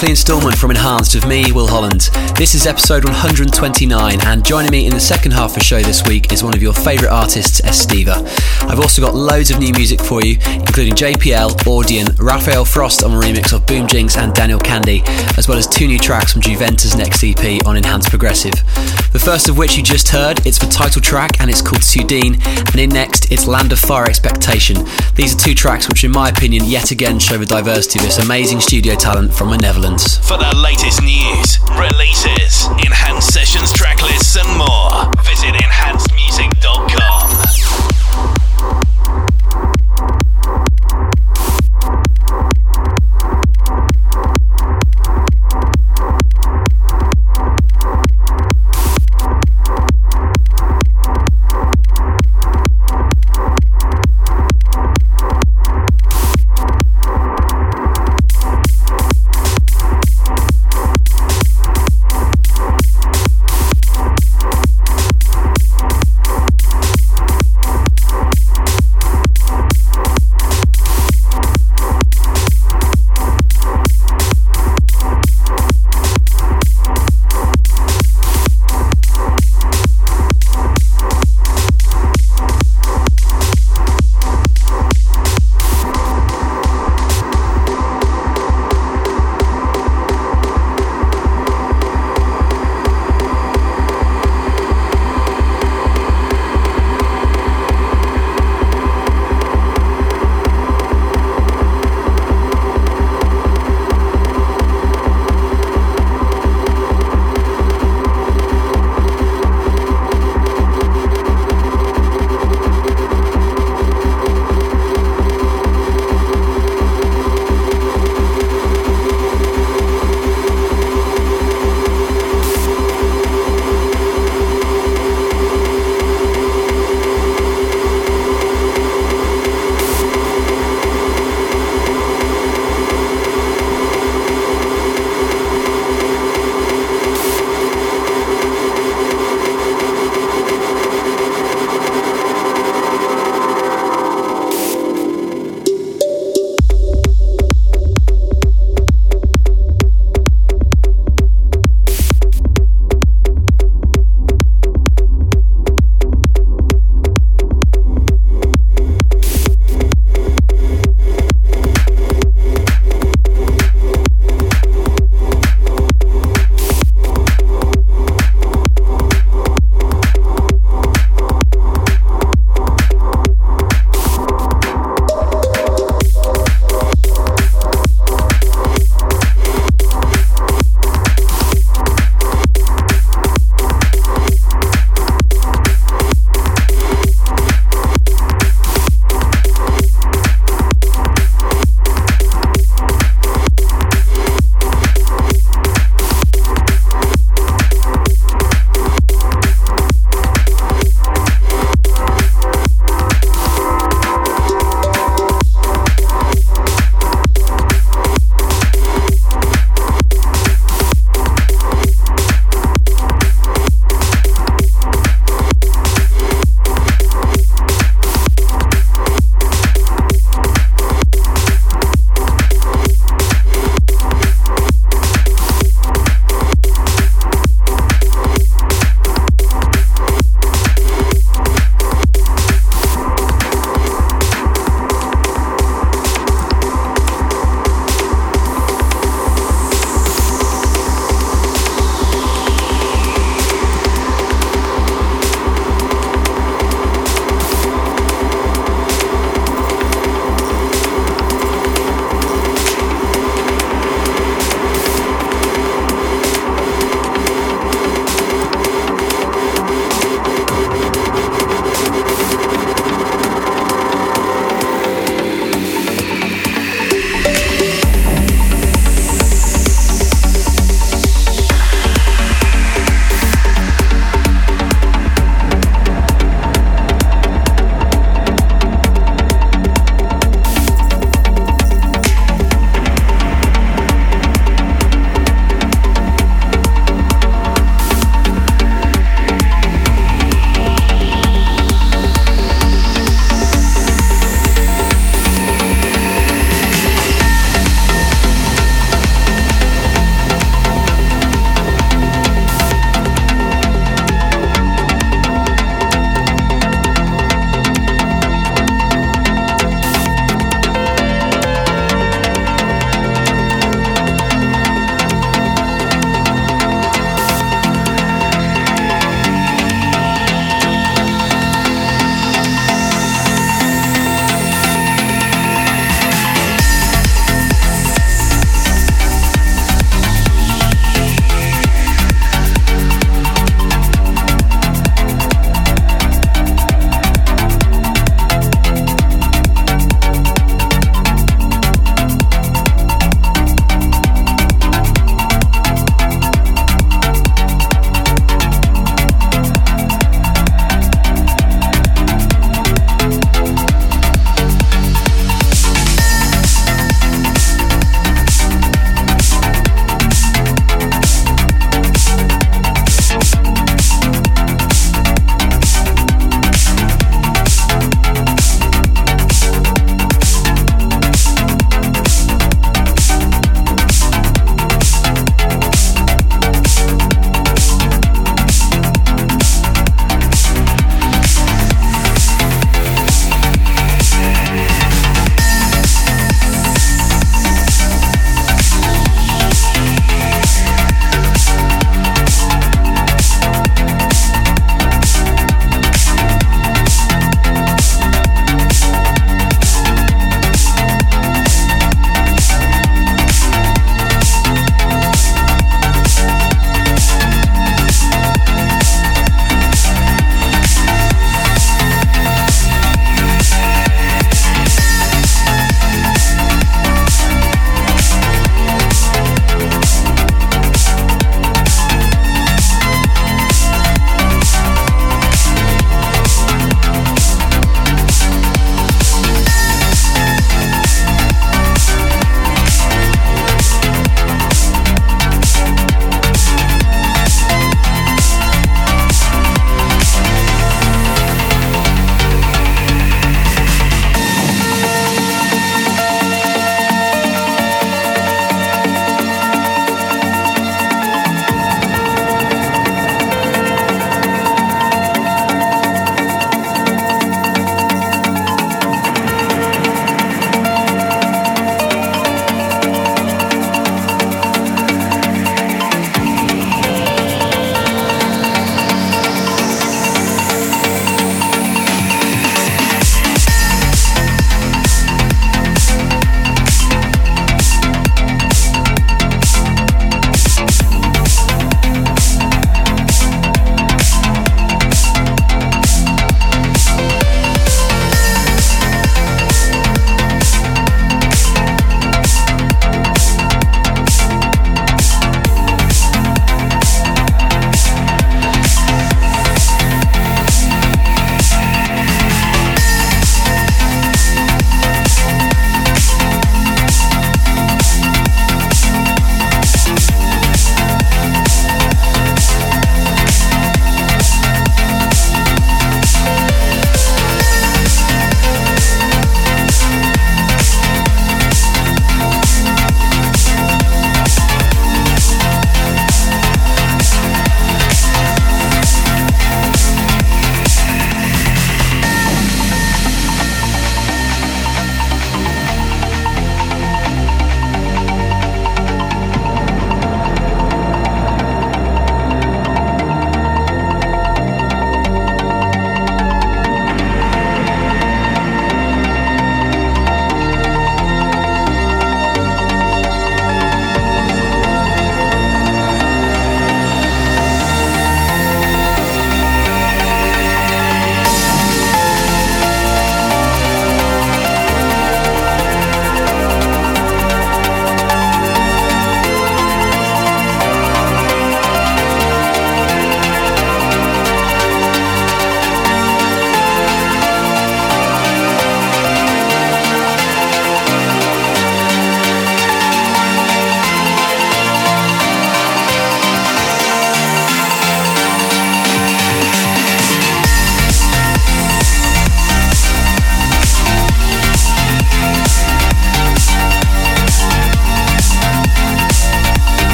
Weekly instalment from Enhanced with me, Will Holland. This is episode 129, and joining me in the second half of the show this week is one of your favourite artists, Estiva. I've also got loads of new music for you, including JPL, Audien, Rafael Frost on a remix of Boom Jinx and Daniel Kandi, as well as two new tracks from Juventa's next EP on Enhanced Progressive. The first of which you just heard, it's the title track and it's called Sudine, and in next it's Land of Fire Expectation. These are two tracks which, in my opinion, yet again show the diversity of this amazing studio talent from the Netherlands. For the latest news, releases, enhanced sessions, tracklists, and more, visit enhancedmusic.com.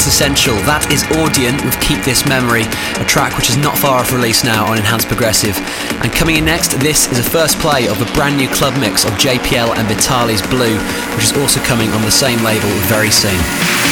week's Essential, that is Audien with Keep This Memory, a track which is not far off release now on Enhanced Progressive. And coming in next, this is a first play of the brand new club mix of JPL and Vitali's Blue, which is also coming on the same label very soon.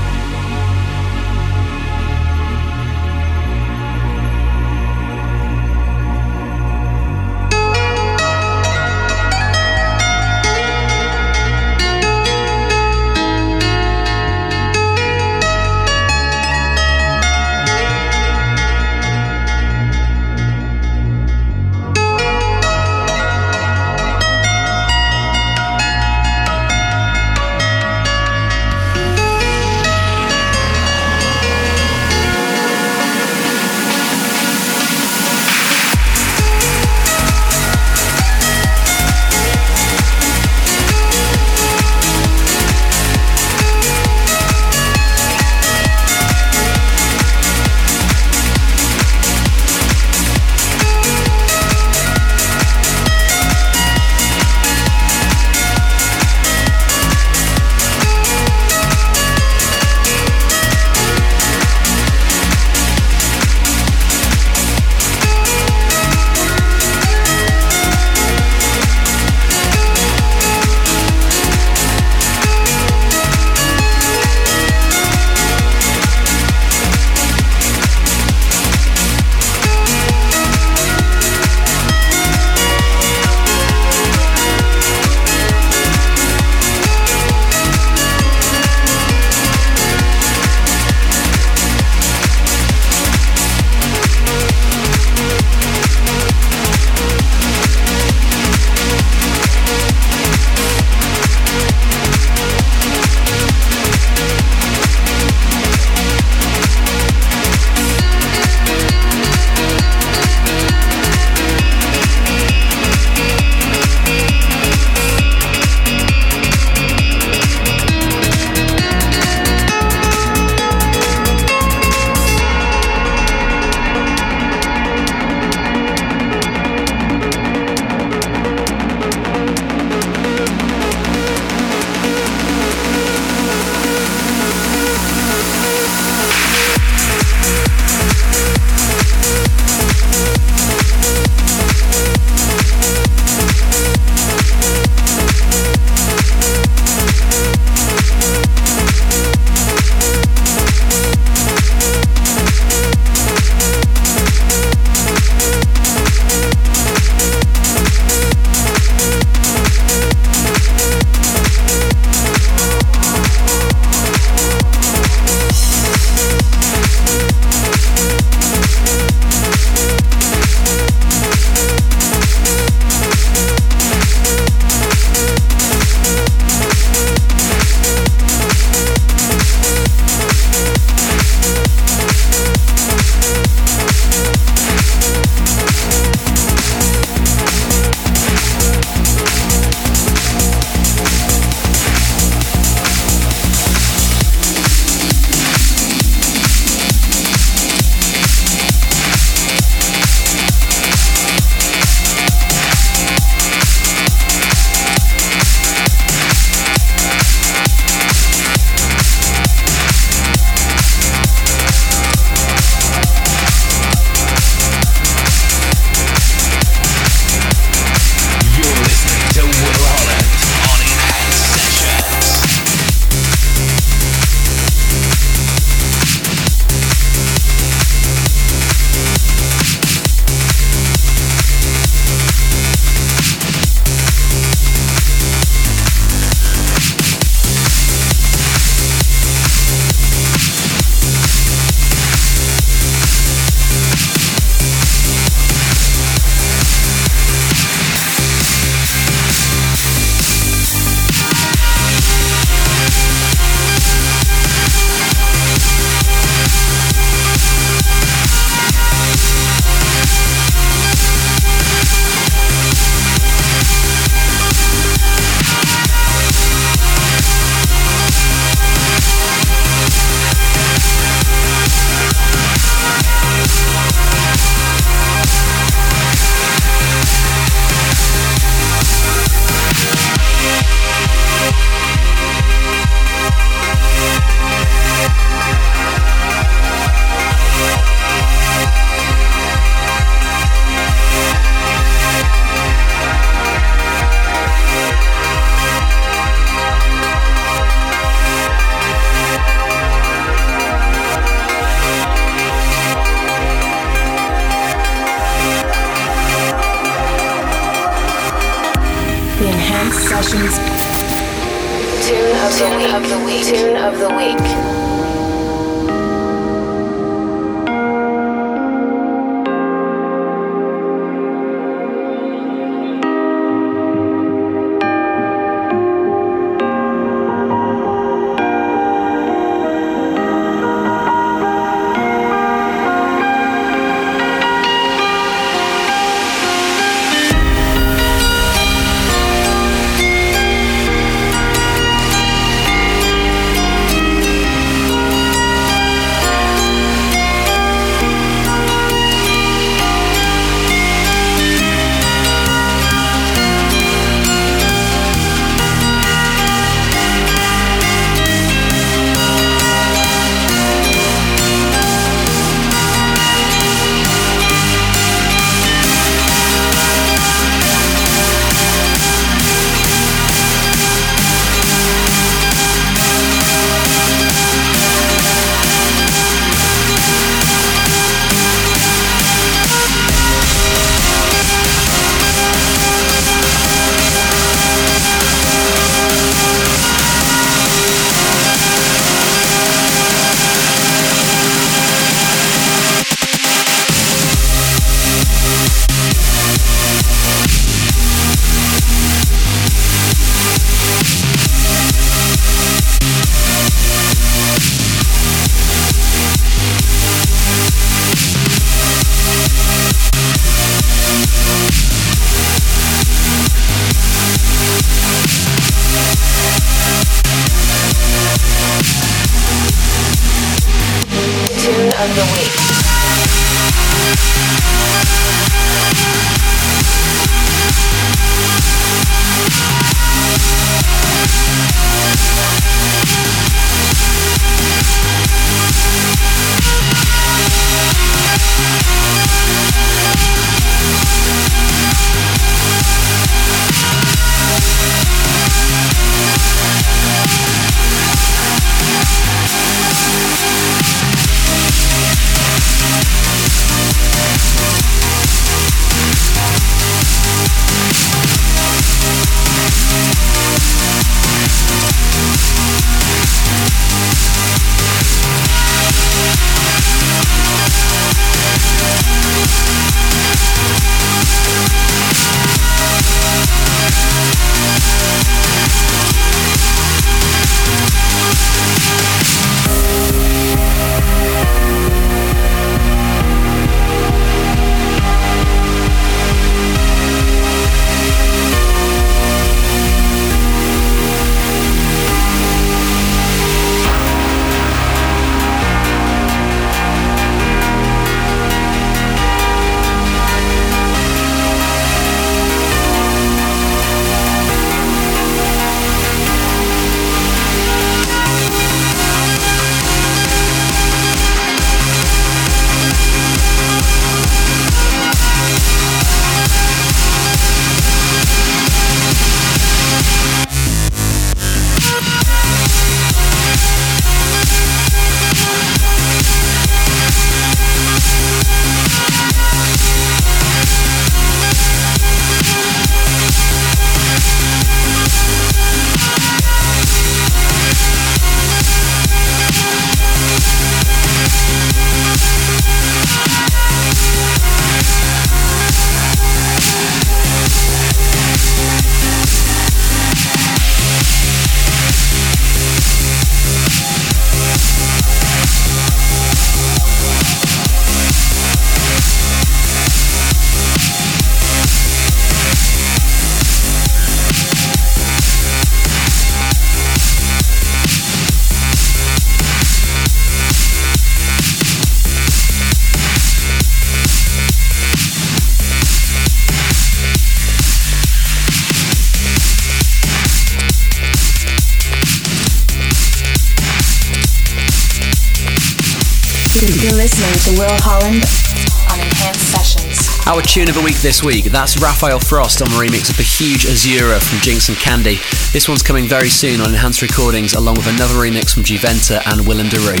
Our tune of the week this week, that's Rafael Frost on the remix of the huge Azzura from Jinx and Kandi. This one's coming very soon on Enhanced Recordings, along with another remix from Juventa and Willem de Roo.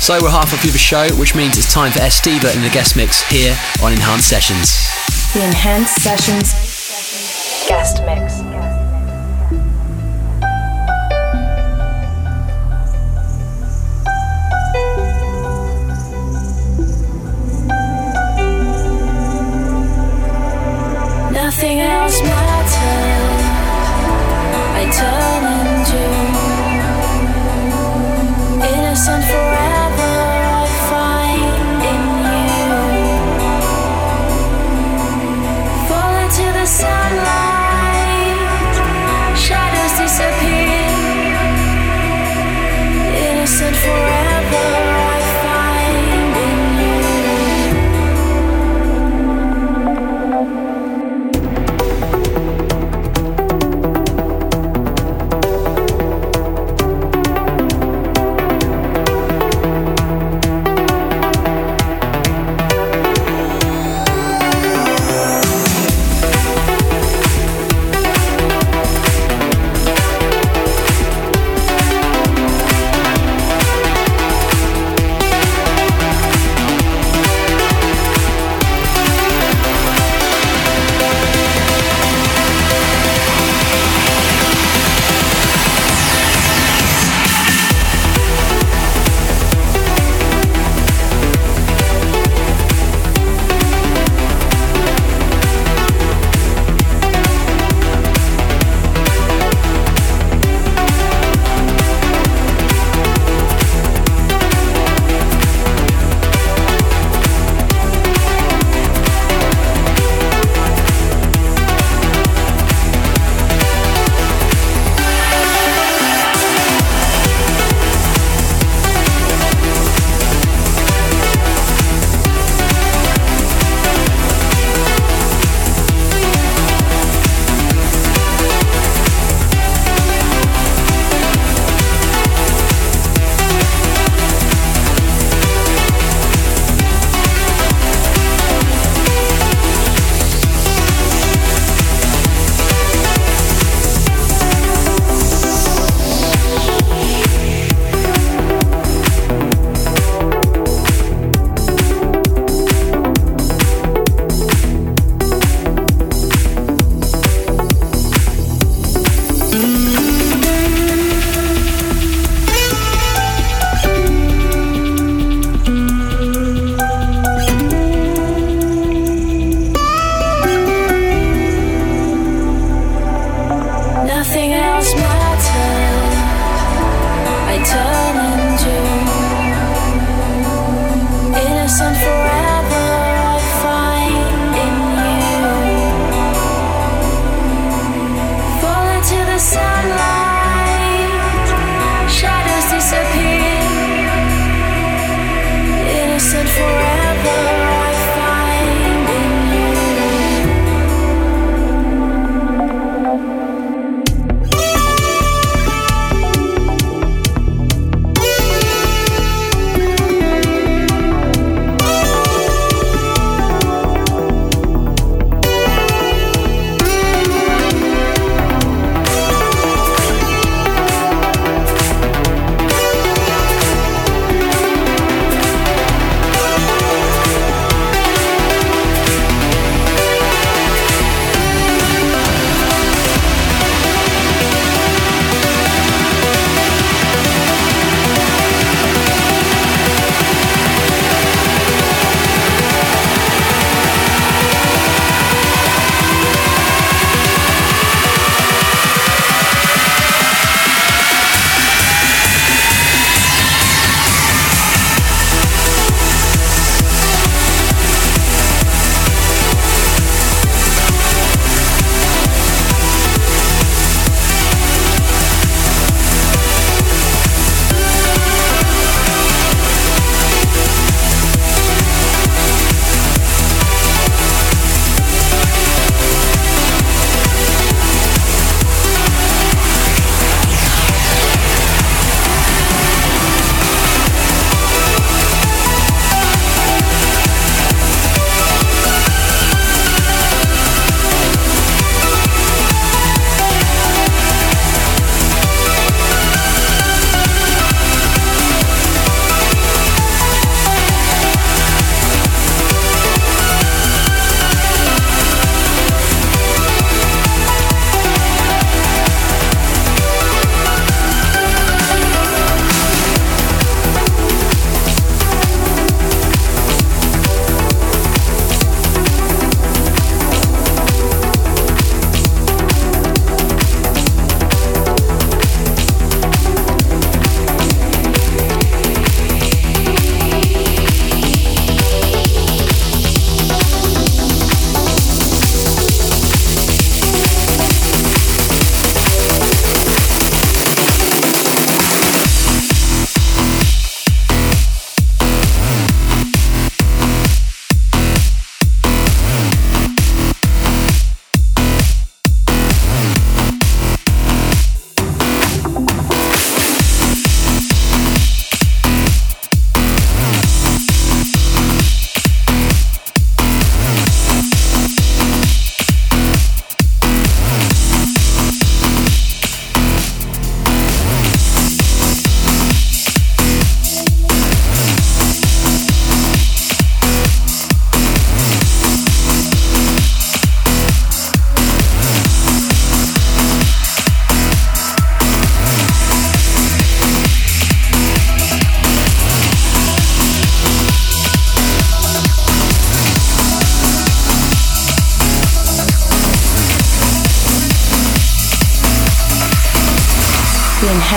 So we're halfway through the show, which means it's time for Estiva in the guest mix here on Enhanced Sessions. The Enhanced Sessions guest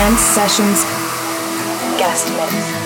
Enhanced Sessions guest mix.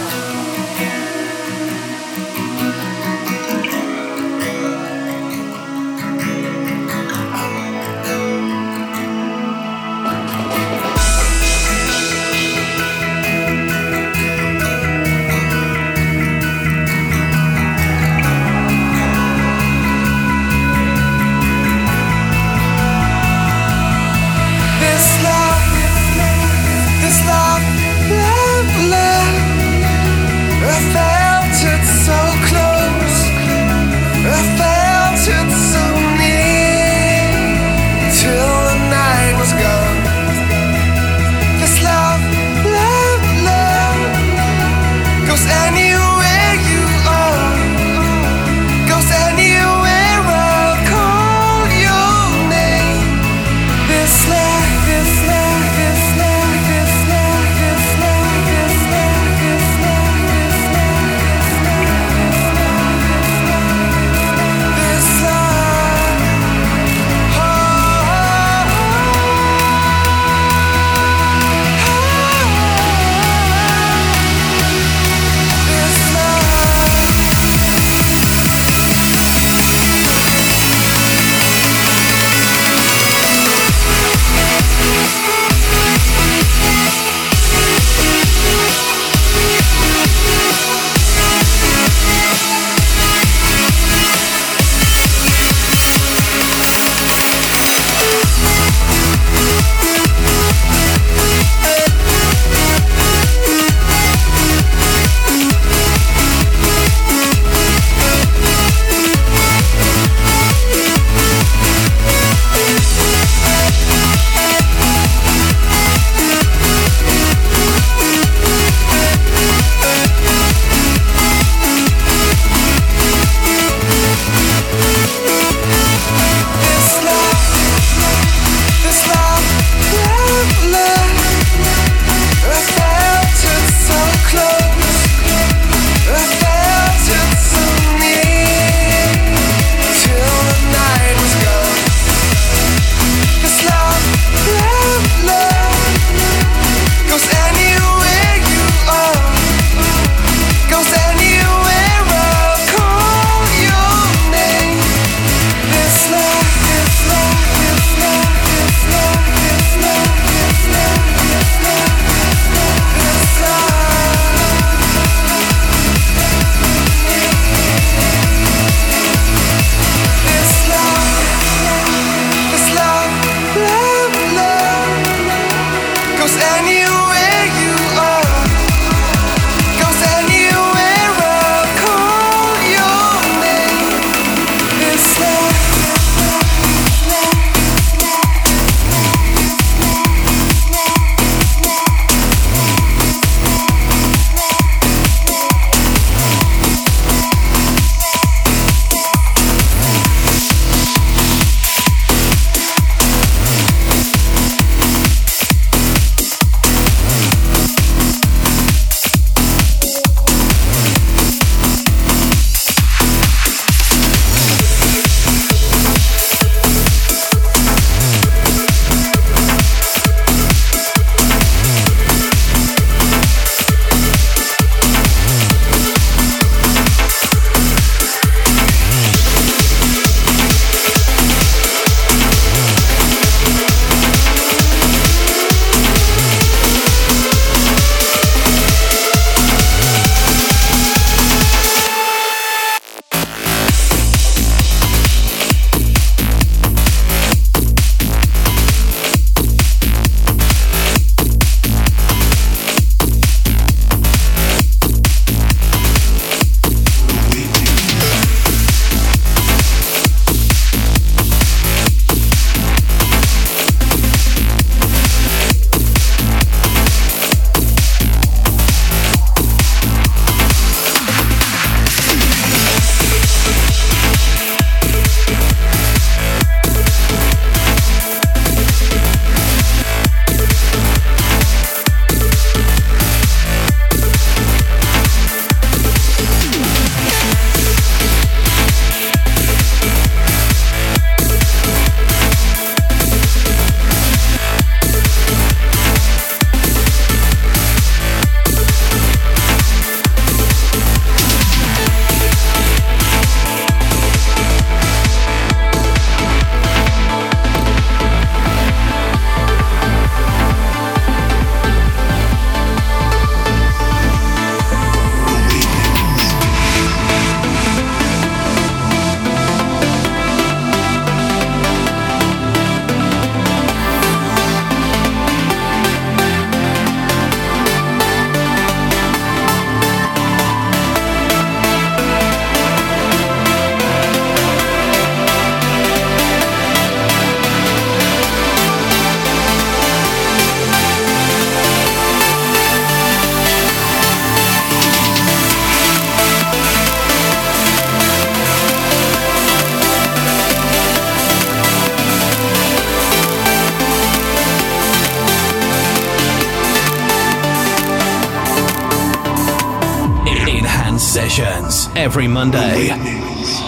Every Monday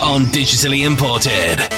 on Digitally Imported.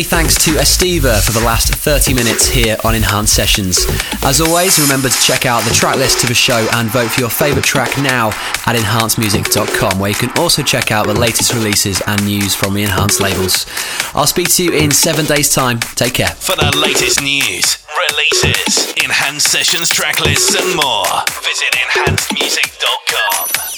Many thanks to Estiva for the last 30 minutes here on Enhanced Sessions. As always, remember to check out the track list of the show and vote for your favourite track now at enhancedmusic.com, where you can also check out the latest releases and news from the Enhanced labels. I'll speak to you in seven days' time. Take care. For the latest news, releases, enhanced sessions, track lists, and more, visit enhancedmusic.com.